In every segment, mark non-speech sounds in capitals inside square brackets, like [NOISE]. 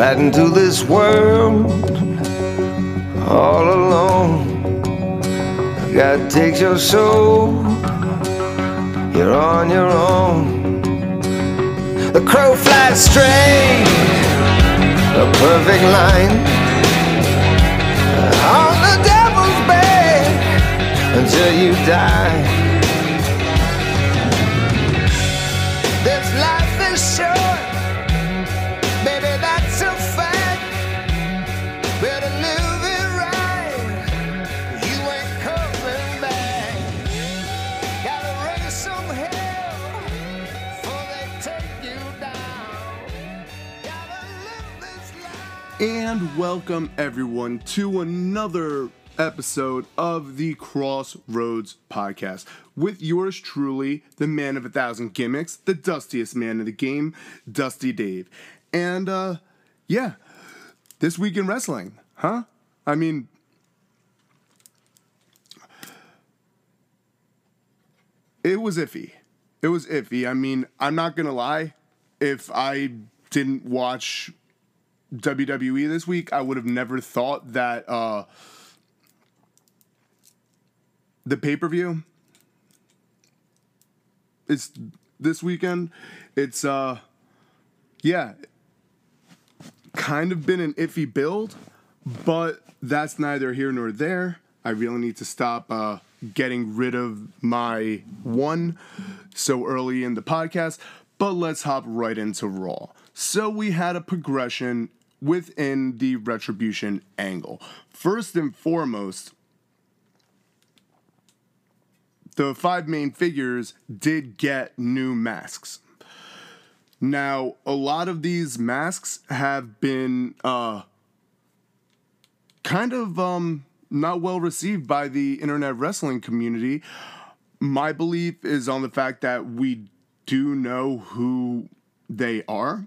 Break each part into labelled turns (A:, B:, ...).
A: right into this world all alone. God takes your soul, you're on your own. The crow flies straight, a perfect line on the devil's back until you die.
B: And welcome everyone to another episode of the Kross Rhodes Podcast with yours truly, the man of a thousand gimmicks, the dustiest man in the game, Dusty Dave. And uh yeah, this week in wrestling, huh? I mean it was iffy. It was iffy. I mean, I'm not gonna lie. If I didn't watch WWE this week, I would have never thought that uh, the pay per view is this weekend. It's uh, yeah, kind of been an iffy build, but that's neither here nor there. I really need to stop uh, getting rid of my one so early in the podcast. But let's hop right into Raw. So we had a progression within the retribution angle. First and foremost, the five main figures did get new masks. Now, a lot of these masks have been uh, kind of um, not well received by the internet wrestling community. My belief is on the fact that we do know who they are.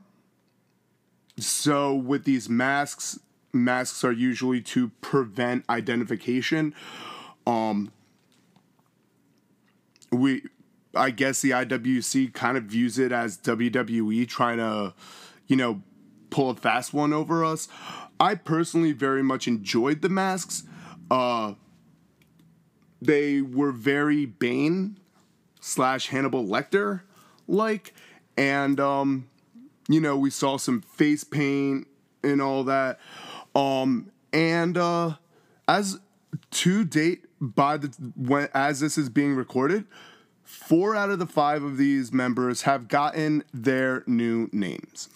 B: So, with these masks, masks are usually to prevent identification. Um, we I guess the IWC kind of views it as WWE trying to, you know, pull a fast one over us. I personally very much enjoyed the masks. Uh they were very Bane slash Hannibal Lecter like and um you know we saw some face paint and all that. Um and uh as to date by the when as this is being recorded four out of the five of these members have gotten their new names.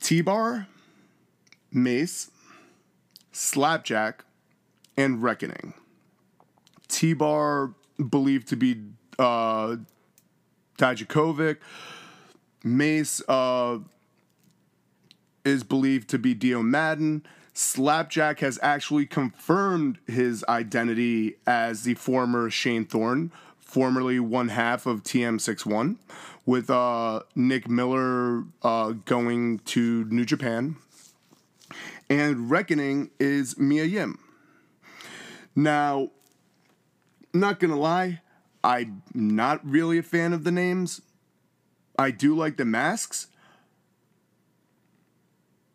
B: T-bar mace slapjack and reckoning. T-bar believed to be uh Dijakovic. Mace uh, is believed to be Dio Maddin. Slapjack has actually confirmed his identity as the former Shane Thorne, formerly one half of TM61, with uh, Nick Miller uh, going to New Japan. And Reckoning is Mia Yim. Now, not gonna lie, I'm not really a fan of the names. I do like the masks.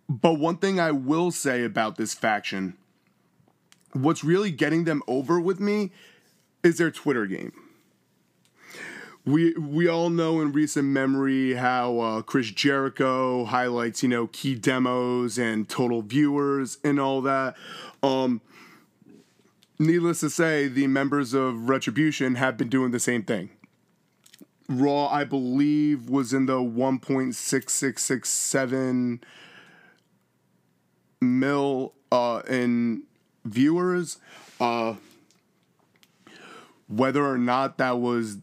B: But one thing I will say about this faction, what's really getting them over with me is their Twitter game. We we all know in recent memory how uh, Chris Jericho highlights you know key demos and total viewers and all that. Um, needless to say, the members of Retribution have been doing the same thing. Raw, I believe, was in the 1.6667 mil uh, in viewers. Uh, whether or not that was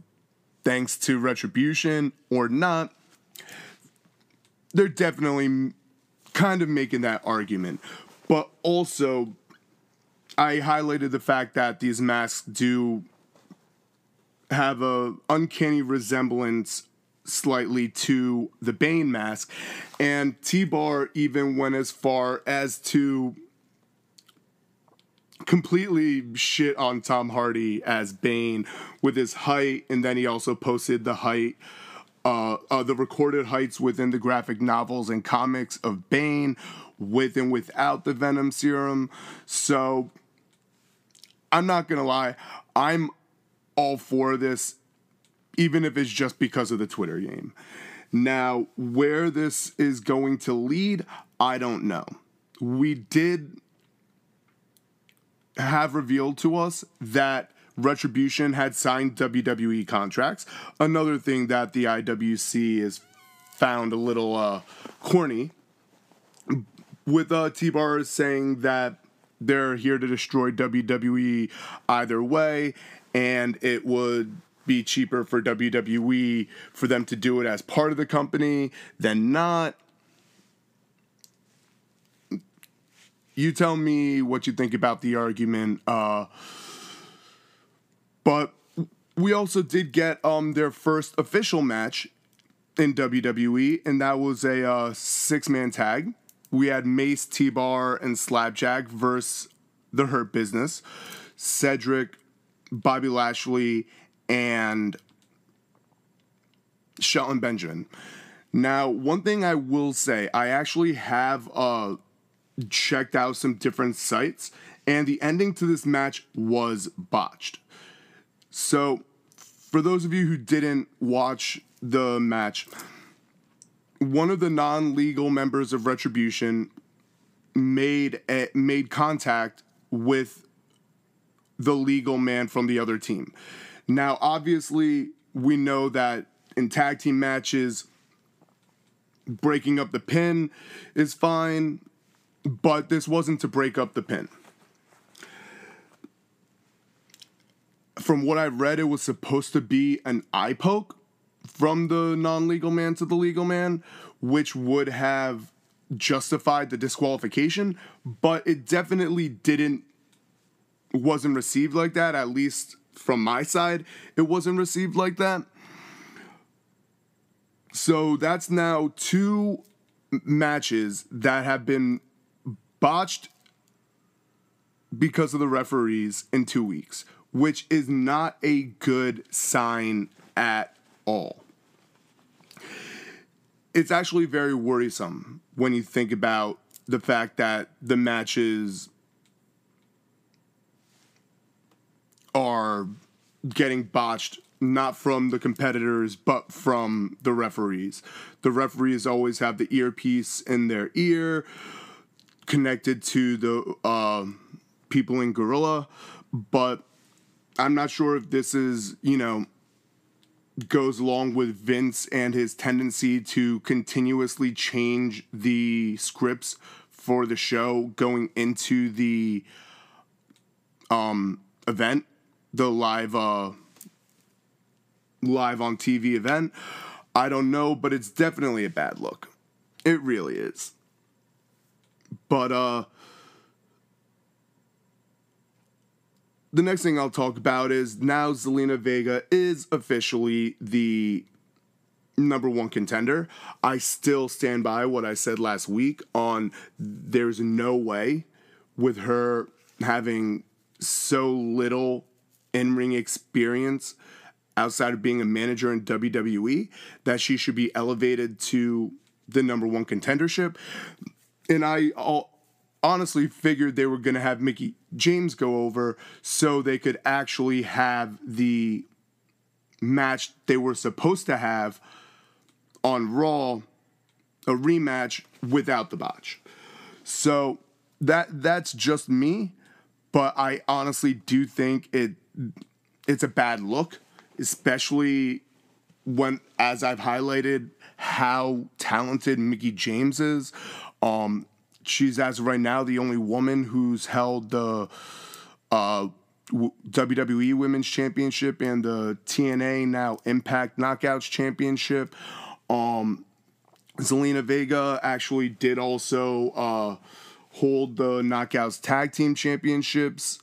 B: thanks to Retribution or not, they're definitely kind of making that argument. But also, I highlighted the fact that these masks do have a uncanny resemblance slightly to the Bane mask, and T Bar even went as far as to completely shit on Tom Hardy as Bane with his height, and then he also posted the height uh, uh, the recorded heights within the graphic novels and comics of Bane, with and without the Venom serum. So I'm not gonna lie, I'm all for this, even if it's just because of the Twitter game. Now, where this is going to lead, I don't know. We did have revealed to us that Retribution had signed WWE contracts. Another thing that the IWC is found a little uh, corny with uh, T Bar saying that they're here to destroy WWE either way, and it would be cheaper for WWE for them to do it as part of the company than not. You tell me what you think about the argument. Uh, but we also did get um, their first official match in WWE, and that was a uh, six man tag. We had Mace, T Bar, and Slapjack versus the Hurt Business, Cedric, Bobby Lashley, and Shelton Benjamin. Now, one thing I will say, I actually have uh, checked out some different sites, and the ending to this match was botched. So, for those of you who didn't watch the match, one of the non-legal members of Retribution made a, made contact with the legal man from the other team. Now, obviously, we know that in tag team matches, breaking up the pin is fine, but this wasn't to break up the pin. From what I've read, it was supposed to be an eye poke from the non legal man to the legal man, which would have justified the disqualification, but it definitely didn't, wasn't received like that, at least from my side, it wasn't received like that. So that's now two matches that have been botched because of the referees in two weeks, which is not a good sign at all. It's actually very worrisome when you think about the fact that the matches are getting botched not from the competitors but from the referees. The referees always have the earpiece in their ear connected to the uh, people in Gorilla, but I'm not sure if this is, you know, goes along with Vince and his tendency to continuously change the scripts for the show going into the um event, the live uh live on TV event. I don't know, but it's definitely a bad look. It really is. But uh the next thing I'll talk about is now Zelina Vega is officially the number one contender. I still stand by what I said last week on there's no way with her having so little in ring experience outside of being a manager in WWE that she should be elevated to the number one contendership. And I all honestly figured they were going to have Mickie James go over so they could actually have the match they were supposed to have on Raw, a rematch without the botch. So that that's just me, but I honestly do think it it's a bad look, especially when as I've highlighted how talented Mickie James is. Um, she's as of right now the only woman who's held the uh, WWE Women's Championship and the TNA now Impact Knockouts Championship. Um, Zelina Vega actually did also uh, hold the Knockouts Tag Team Championships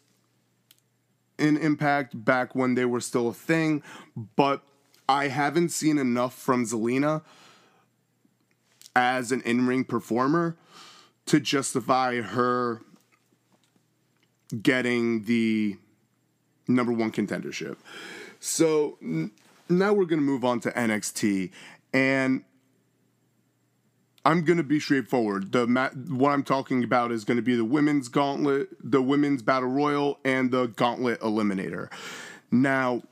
B: in Impact back when they were still a thing, but I haven't seen enough from Zelina as an in ring performer to justify her getting the number one contendership. So n- now we're going to move on to NXT. And I'm gonna be straightforward. The ma- what I'm talking about is gonna be the women's gauntlet, the women's battle royal, and the gauntlet eliminator. Now,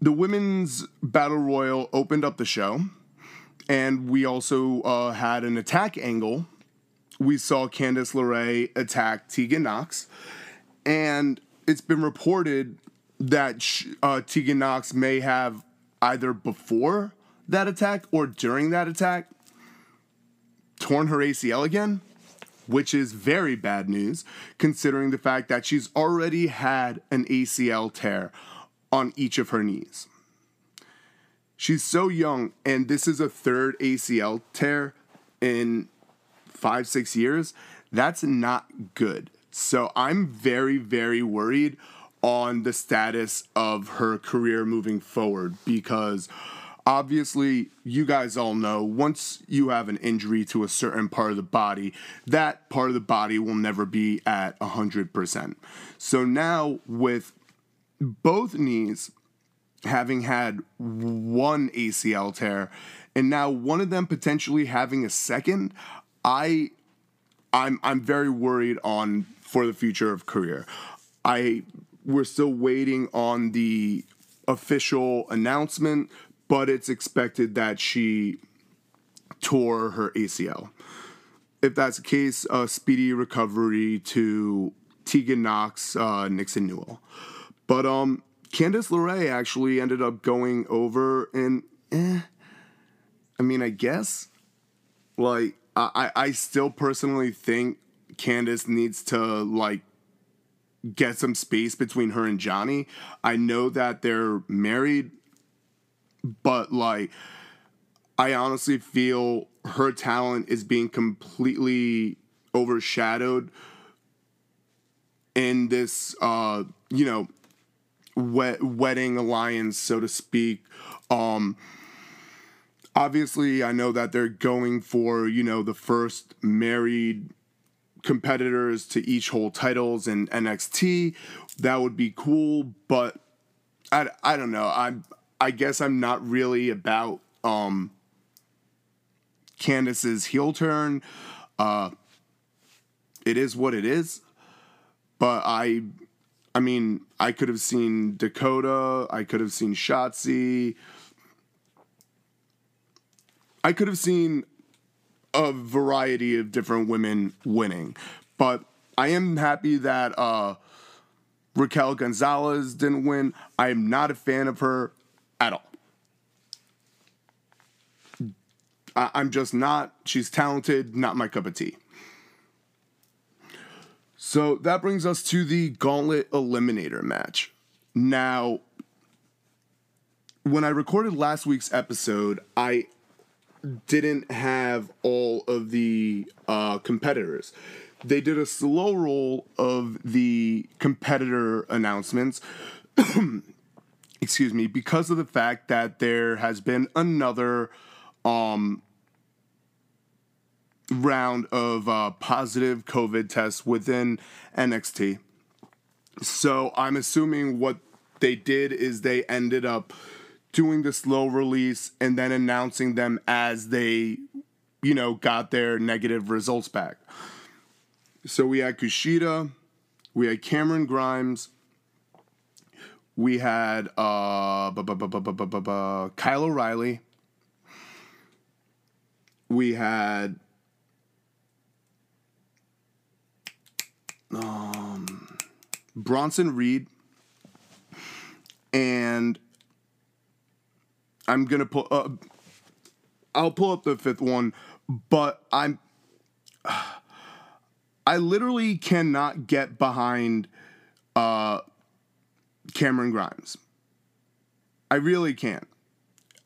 B: the women's battle royal opened up the show, and we also uh, had an attack angle. We saw Candice LeRae attack Tegan Nox, and it's been reported that sh- uh, Tegan Nox may have either before that attack or during that attack torn her ACL again, which is very bad news considering the fact that she's already had an ACL tear on each of her knees. She's so young, and this is a third ACL tear in five, six years. That's not good. So I'm very, very worried on the status of her career moving forward because obviously you guys all know once you have an injury to a certain part of the body that part of the body will never be at 100% so now with both knees having had one ACL tear and now one of them potentially having a second i i'm i'm very worried on for the future of career. I we're still waiting on the official announcement but it's expected that she tore her ACL. If that's the case, a speedy recovery to Tegan Nox, uh, Nixon Newell. But um, Candice LeRae actually ended up going over and eh, I mean, I guess like I, I still personally think Candice needs to like get some space between her and Johnny. I know that they're married but like I honestly feel her talent is being completely overshadowed in this uh you know wet, wedding alliance so to speak. Um obviously I know that they're going for you know the first married competitors to each hold titles in NXT that would be cool but I, I don't know. I'm I guess I'm not really about um Candice's heel turn. Uh it is what it is. But I I mean, I could have seen Dakota, I could have seen Shotzi. I could have seen a variety of different women winning. But I am happy that uh Raquel Gonzalez didn't win. I am not a fan of her at all. I, I'm just not. She's talented, not my cup of tea. So that brings us to the Gauntlet Eliminator match. Now, when I recorded last week's episode, I didn't have all of the uh, competitors. They did a slow roll of the competitor announcements. [CLEARS THROAT] excuse me, because of the fact that there has been another um, round of uh, positive COVID tests within NXT. So I'm assuming what they did is they ended up doing the slow release and then announcing them as they, you know, got their negative results back. So we had Kushida, we had Cameron Grimes, we had uh, Kyle O'Reilly. We had um, Bronson Reed. And I'm going to pull up. I'll pull up the fifth one, but I'm. [SIGHS] I literally cannot get behind uh, Cameron Grimes. I really can't.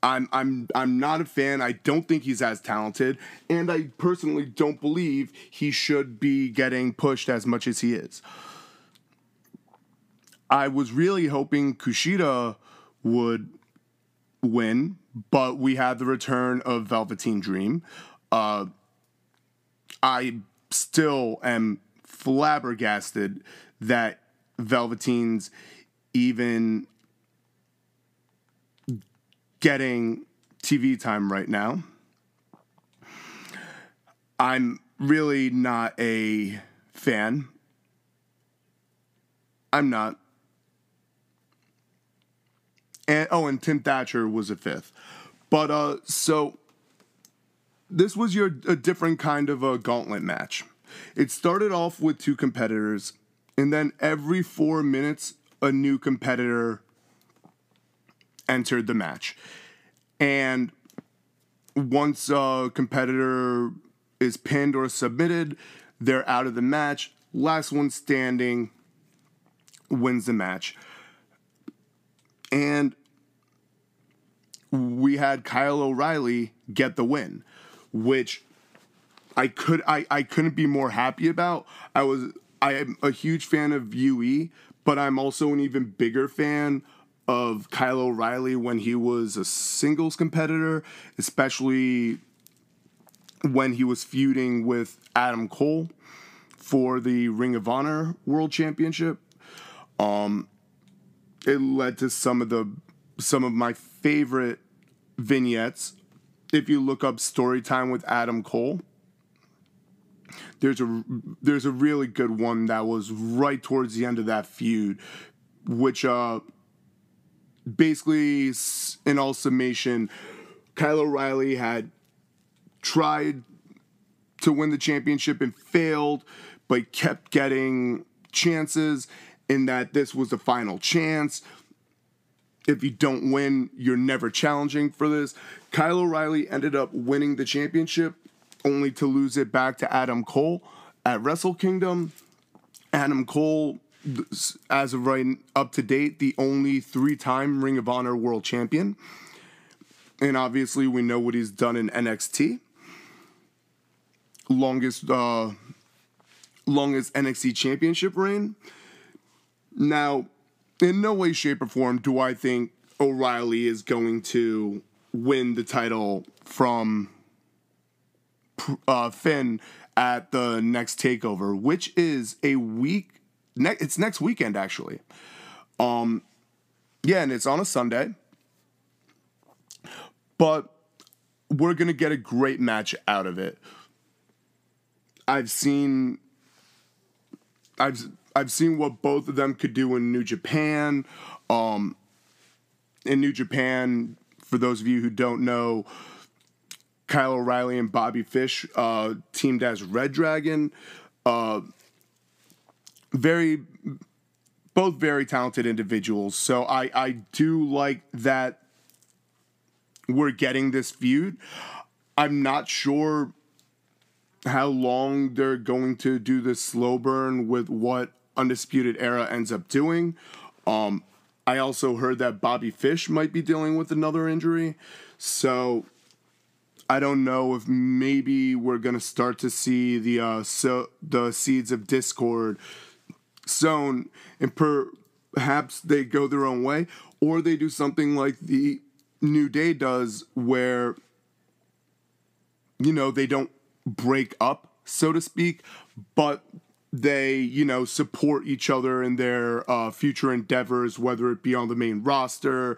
B: I'm I'm I'm not a fan. I don't think he's as talented, and I personally don't believe he should be getting pushed as much as he is. I was really hoping Kushida would win, but we had the return of Velveteen Dream. Uh, I still am flabbergasted that Velveteen's even getting TV time right now. I'm really not a fan. I'm not. And oh, and Tim Thatcher was a fifth. But uh so this was your a different kind of a gauntlet match. It started off with two competitors, and then every four minutes, a new competitor entered the match. And once a competitor is pinned or submitted, they're out of the match. Last one standing wins the match. And we had Kyle O'Reilly get the win, which I could I, I couldn't be more happy about. I was I am a huge fan of UE, but I'm also an even bigger fan of Kyle O'Reilly when he was a singles competitor, especially when he was feuding with Adam Cole for the Ring of Honor World Championship. Um, it led to some of the some of my favorite vignettes. If you look up story time with Adam Cole, there's a there's a really good one that was right towards the end of that feud, which uh basically in all summation, Kyle O'Reilly had tried to win the championship and failed, but kept getting chances in that this was the final chance. If you don't win, you're never challenging for this. Kyle O'Reilly ended up winning the championship only to lose it back to Adam Cole at Wrestle Kingdom. Adam Cole, as of right up to date, the only three time Ring of Honor world champion. And obviously, we know what he's done in NXT. Longest, uh, longest NXT championship reign. Now, in no way, shape, or form do I think O'Reilly is going to win the title from uh, Finn at the next takeover, which is a week. Ne- it's next weekend actually. Um, yeah, and it's on a Sunday. But we're gonna get a great match out of it. I've seen. I've I've seen what both of them could do in New Japan. Um, in New Japan, for those of you who don't know, Kyle O'Reilly and Bobby Fish uh, teamed as Red Dragon. Uh, very, both very talented individuals. So I, I do like that we're getting this feud. I'm not sure how long they're going to do this slow burn with what Undisputed Era ends up doing. Um, I also heard that Bobby Fish might be dealing with another injury. So I don't know if maybe we're gonna start to see the uh, so the seeds of discord sown, and perhaps they go their own way, or they do something like the New Day does, where you know they don't break up, so to speak, but they you know support each other in their uh, future endeavors, whether it be on the main roster,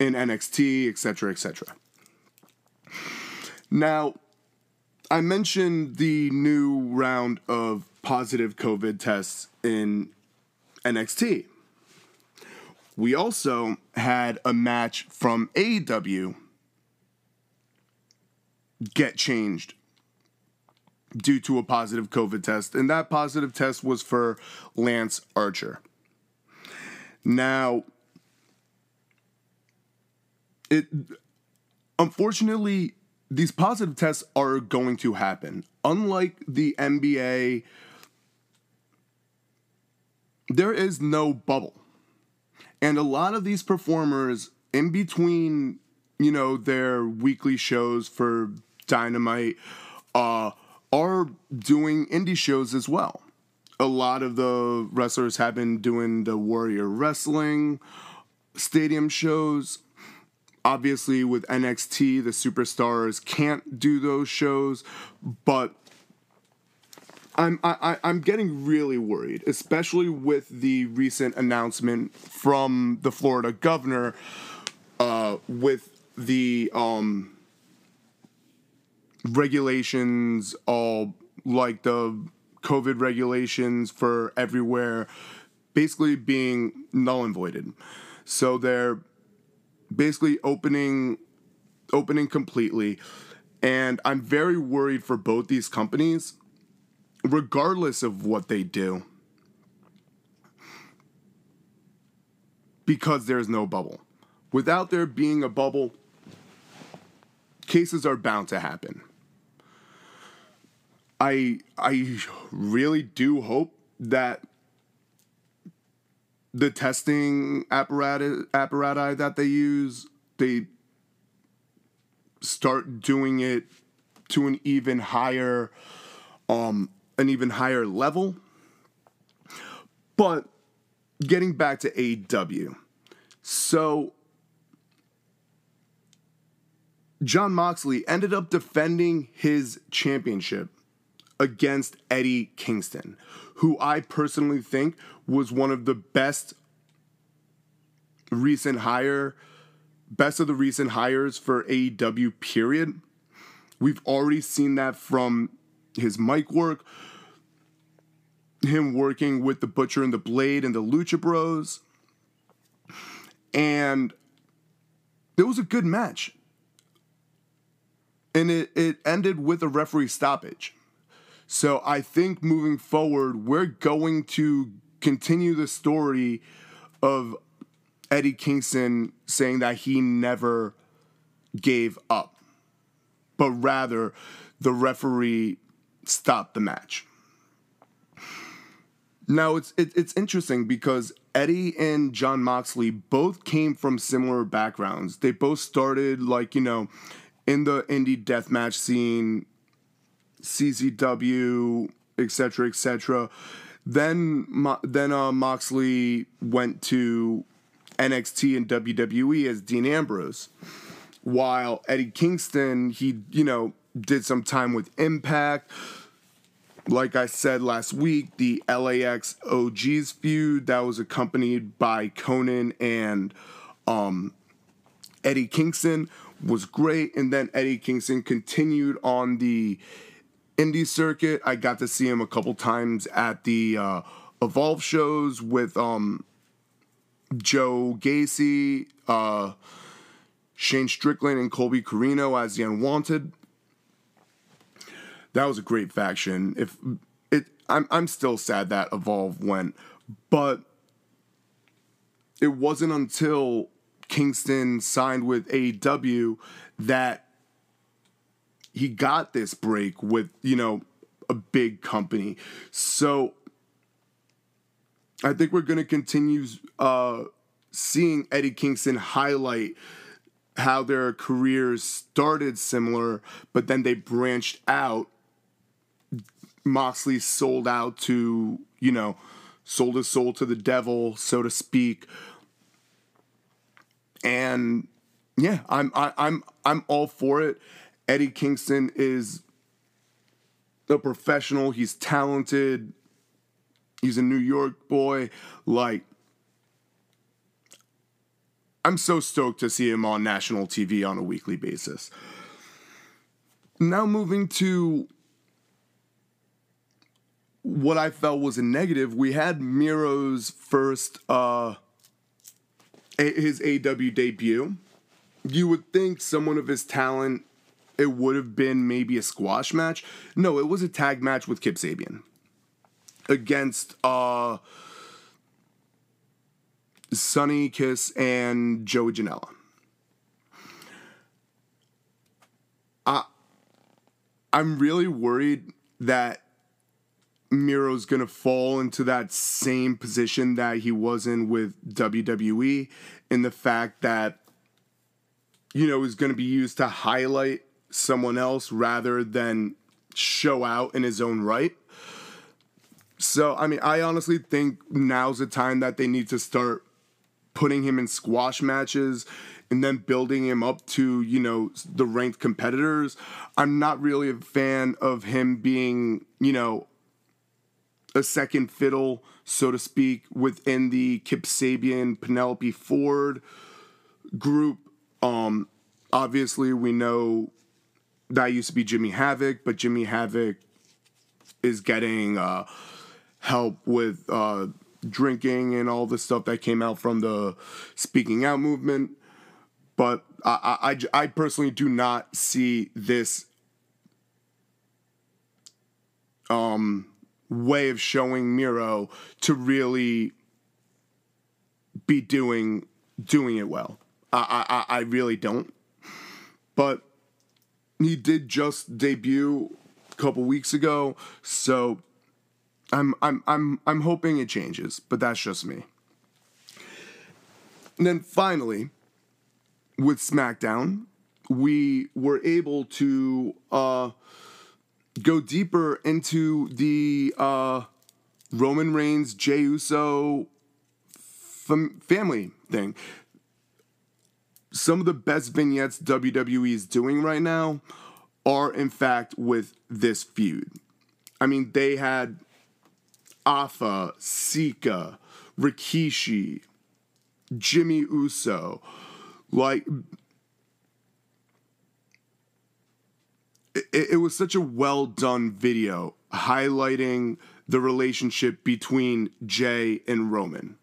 B: in NXT, etc., etc. Now, I mentioned the new round of positive COVID tests in NXT. We also had a match from AEW get changed due to a positive COVID test, and that positive test was for Lance Archer. Now, it unfortunately these positive tests are going to happen. Unlike the NBA, there is no bubble. And a lot of these performers, in between, you know, their weekly shows for Dynamite, uh, are doing indie shows as well. A lot of the wrestlers have been doing the Warrior Wrestling stadium shows obviously with NXT, the superstars can't do those shows, but I'm I, I'm getting really worried, especially with the recent announcement from the Florida governor uh, with the um regulations all like the covid regulations for everywhere basically being null and voided. So they're basically opening opening completely. And i'm very worried for both these companies regardless of what they do. Because there's no bubble. Without there being a bubble cases are bound to happen. I i really do hope that the testing apparatus apparati that they use they start doing it to an even higher um an even higher level. But getting back to AEW so John Moxley ended up defending his championship against Eddie Kingston, who I personally think was one of the best recent hire, best of the recent hires for AEW, period. We've already seen that from his mic work, him working with the Butcher and the Blade and the Lucha Bros. And it was a good match. And it, it ended with a referee stoppage. So I think moving forward, we're going to continue the story of Eddie Kingston saying that he never gave up, but rather the referee stopped the match. Now it's it, it's interesting because Eddie and John Moxley both came from similar backgrounds. They both started like you know in the indie deathmatch scene, CZW, etc., etc. Then then uh, Moxley went to NXT and WWE as Dean Ambrose, while Eddie Kingston he you know did some time with Impact. Like I said last week, the LAX OGs feud that was accompanied by Konnan and um, Eddie Kingston was great, and then Eddie Kingston continued on the indie circuit. I got to see him a couple times at the uh, Evolve shows with um, Joe Gacy, uh, Shane Strickland, and Colby Corino as the Unwanted. That was a great faction. If it, I'm I'm still sad that Evolve went, but it wasn't until Kingston signed with AEW that he got this break with you know a big company. So I think we're going to continue uh, seeing Eddie Kingston highlight how their careers started similar, but then they branched out. Moxley sold out to, you know, sold his soul to the devil, so to speak. And yeah, I'm I, I'm I'm all for it. Eddie Kingston is a professional. He's talented. He's a New York boy. Like, I'm so stoked to see him on national TV on a weekly basis. Now, moving to what I felt was a negative, we had Miro's first, uh, his AW debut. You would think someone of his talent, it would have been maybe a squash match. No, it was a tag match with Kip Sabian against uh Sonny Kiss and Joey Janela. I I'm really worried that Miro's gonna fall into that same position that he was in with WWE in the fact that you know is gonna be used to highlight someone else rather than show out in his own right. So, I mean, I honestly think now's the time that they need to start putting him in squash matches and then building him up to, you know, the ranked competitors. I'm not really a fan of him being, you know, a second fiddle, so to speak, within the Kip Sabian, Penelope Ford group. Um, obviously, we know that used to be Jimmy Havoc, but Jimmy Havoc is getting uh, help with uh, drinking and all the stuff that came out from the speaking out movement. But I, I, I personally do not see this um, way of showing Miro to really be doing doing it well. I, I, I really don't. But he did just debut a couple weeks ago, so I'm I'm I'm I'm hoping it changes, but that's just me. And then finally, with SmackDown, we were able to uh, go deeper into the uh, Roman Reigns, Jey Uso fam- family thing. Some of the best vignettes WWE is doing right now are, in fact, with this feud. I mean, they had Afa, Sika, Rikishi, Jimmy Uso. Like, it, it was such a well done video highlighting the relationship between Jey and Roman.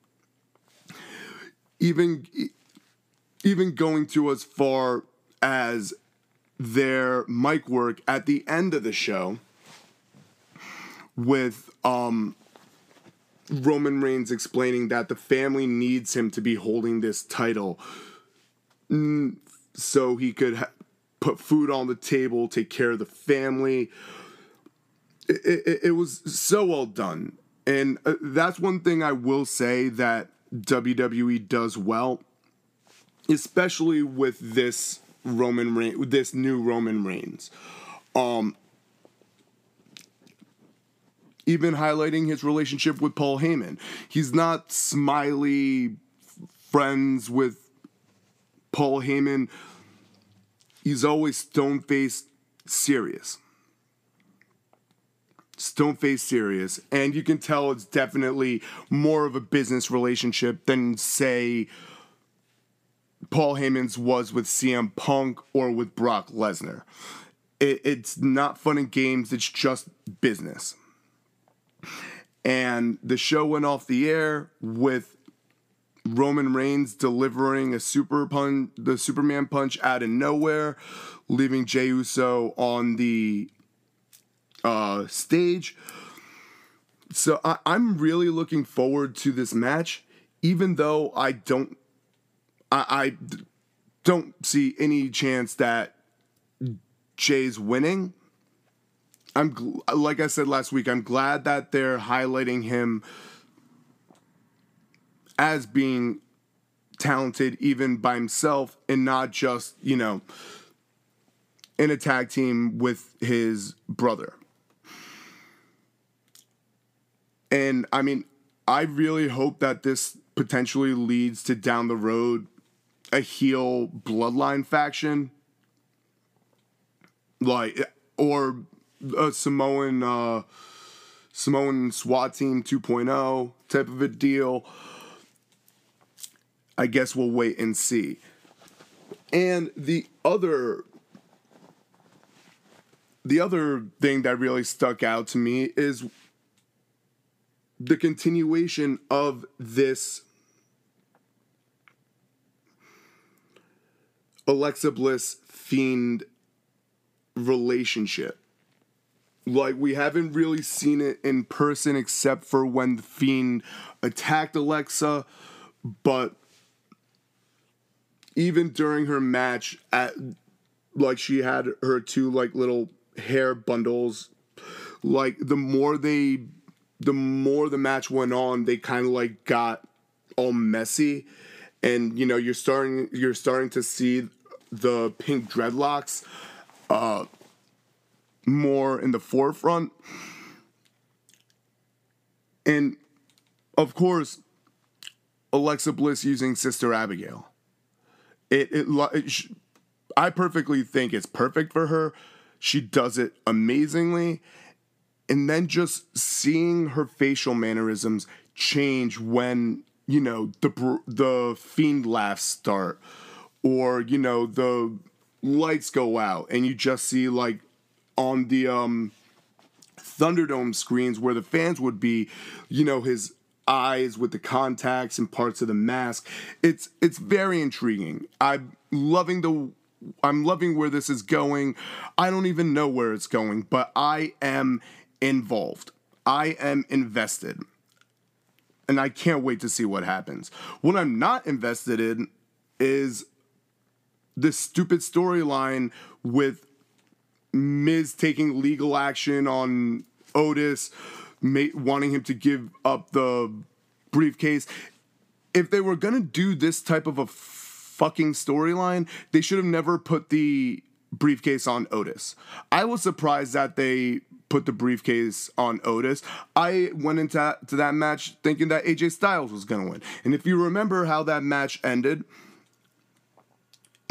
B: Even even going to as far as their mic work at the end of the show with um Roman Reigns explaining that the family needs him to be holding this title mm, so he could ha- put food on the table, take care of the family. It, it, it was so well done. And uh, that's one thing I will say that WWE does well, especially with this Roman Reigns, with this new Roman Reigns. Um, even highlighting his relationship with Paul Heyman. He's not smiley friends with Paul Heyman. He's always stone faced serious. Stone faced serious. And you can tell it's definitely more of a business relationship than, say, Paul Heyman's was with CM Punk or with Brock Lesnar. It, it's not fun and games, it's just business. And the show went off the air with Roman Reigns delivering a super punch, the Superman punch out of nowhere, leaving Jey Uso on the uh, stage. So I, I'm really looking forward to this match, even though I don't, I, I don't see any chance that Jey's winning. I'm gl- like I said last week. I'm glad that they're highlighting him as being talented even by himself and not just you know in a tag team with his brother. And I mean, I really hope that this potentially leads to down the road a heel bloodline faction like or a Samoan uh, Samoan SWAT team 2.0 type of a deal. I guess we'll wait and see. And the other the other thing that really stuck out to me is the continuation of this Alexa Bliss fiend relationship. Like we haven't really seen it in person except for when the fiend attacked alexa but even during her match at like she had her two like little hair bundles like the more they the more the match went on they kind of like got all messy. And you know you're starting you're starting to see the pink dreadlocks uh more in the forefront. And of course, Alexa Bliss using Sister Abigail. It, it, it I perfectly think it's perfect for her. She does it amazingly. And then just seeing her facial mannerisms change when, you know, the the fiend laughs start or, you know, the lights go out and you just see like on the um Thunderdome screens where the fans would be, you know, his eyes with the contacts and parts of the mask. It's it's very intriguing. I'm loving the I'm loving where this is going. I don't even know where it's going, but I am involved. I am invested. And I can't wait to see what happens. What I'm not invested in is this stupid storyline with Miz taking legal action on Otis, wanting him to give up the briefcase. If they were gonna do this type of a fucking storyline, they should have never put the briefcase on Otis. I was surprised that they put the briefcase on Otis. I went into to that match thinking that AJ Styles was to win. And if you remember how that match ended,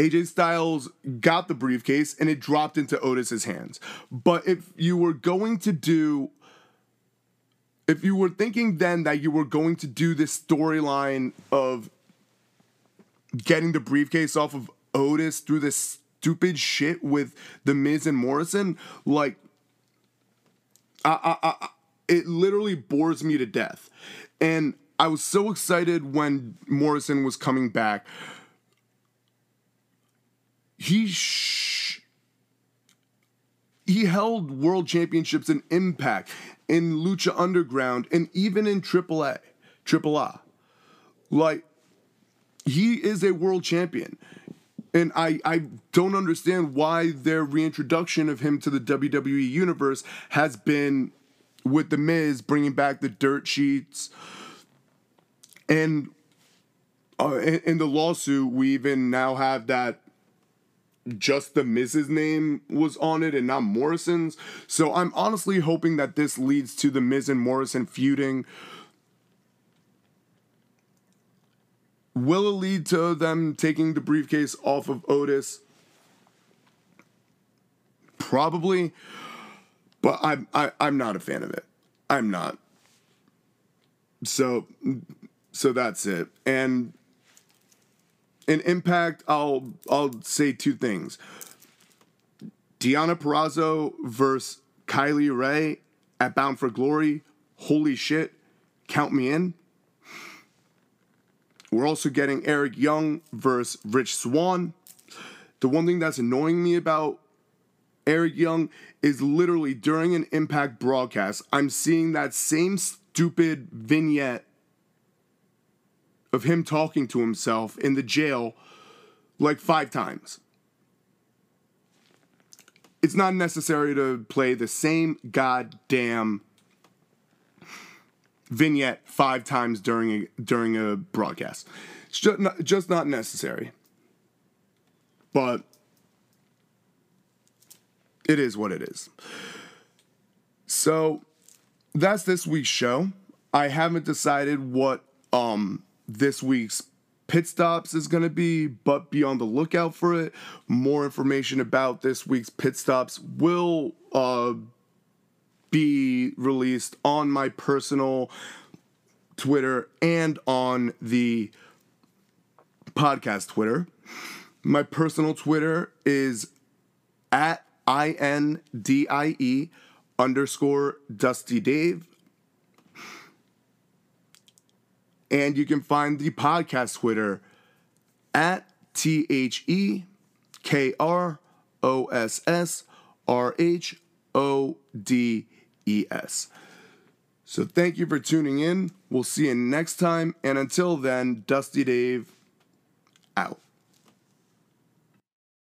B: AJ Styles got the briefcase and it dropped into Otis's hands. But if you were going to do if you were thinking then that you were going to do this storyline of getting the briefcase off of Otis through this stupid shit with the Miz and Morrison, like I, I, I, it literally bores me to death. And I was so excited when Morrison was coming back he sh- he held world championships in Impact, in Lucha Underground, and even in AAA, Triple A. Like he is a world champion. And I, I don't understand why their reintroduction of him to the WWE universe has been with The Miz bringing back the dirt sheets. And uh, in, in the lawsuit, we even now have that just the Miz's name was on it and not Morrison's. So I'm honestly hoping that this leads to the Miz and Morrison feuding. Will it lead to them taking the briefcase off of Otis? Probably, but I'm I, I'm not a fan of it. I'm not. So, so that's it. And in Impact, I'll I'll say two things. Deonna Purrazzo versus Kylie Rae at Bound for Glory. Holy shit. Count me in. We're also getting Eric Young versus Rich Swann. The one thing that's annoying me about Eric Young is literally during an Impact broadcast, I'm seeing that same stupid vignette of him talking to himself in the jail like five times. It's not necessary to play the same goddamn vignette five times during a during a broadcast. It's just not, just not necessary. But it is what it is. So that's this week's show. I haven't decided what um this week's pit stops is going to be, but be on the lookout for it. More information about this week's pit stops will uh, be released on my personal Twitter and on the podcast Twitter. My personal Twitter is at I N D I E underscore Dusty Dave. And you can find the podcast Twitter at T H E K R O S S R H O D E S. So thank you for tuning in. We'll see you next time. And until then, Dusty Dave out.